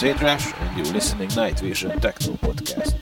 Sadrash, and you're listening Night Vision Techno Podcast.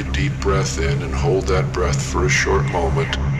deep breath in and hold that breath for a short moment.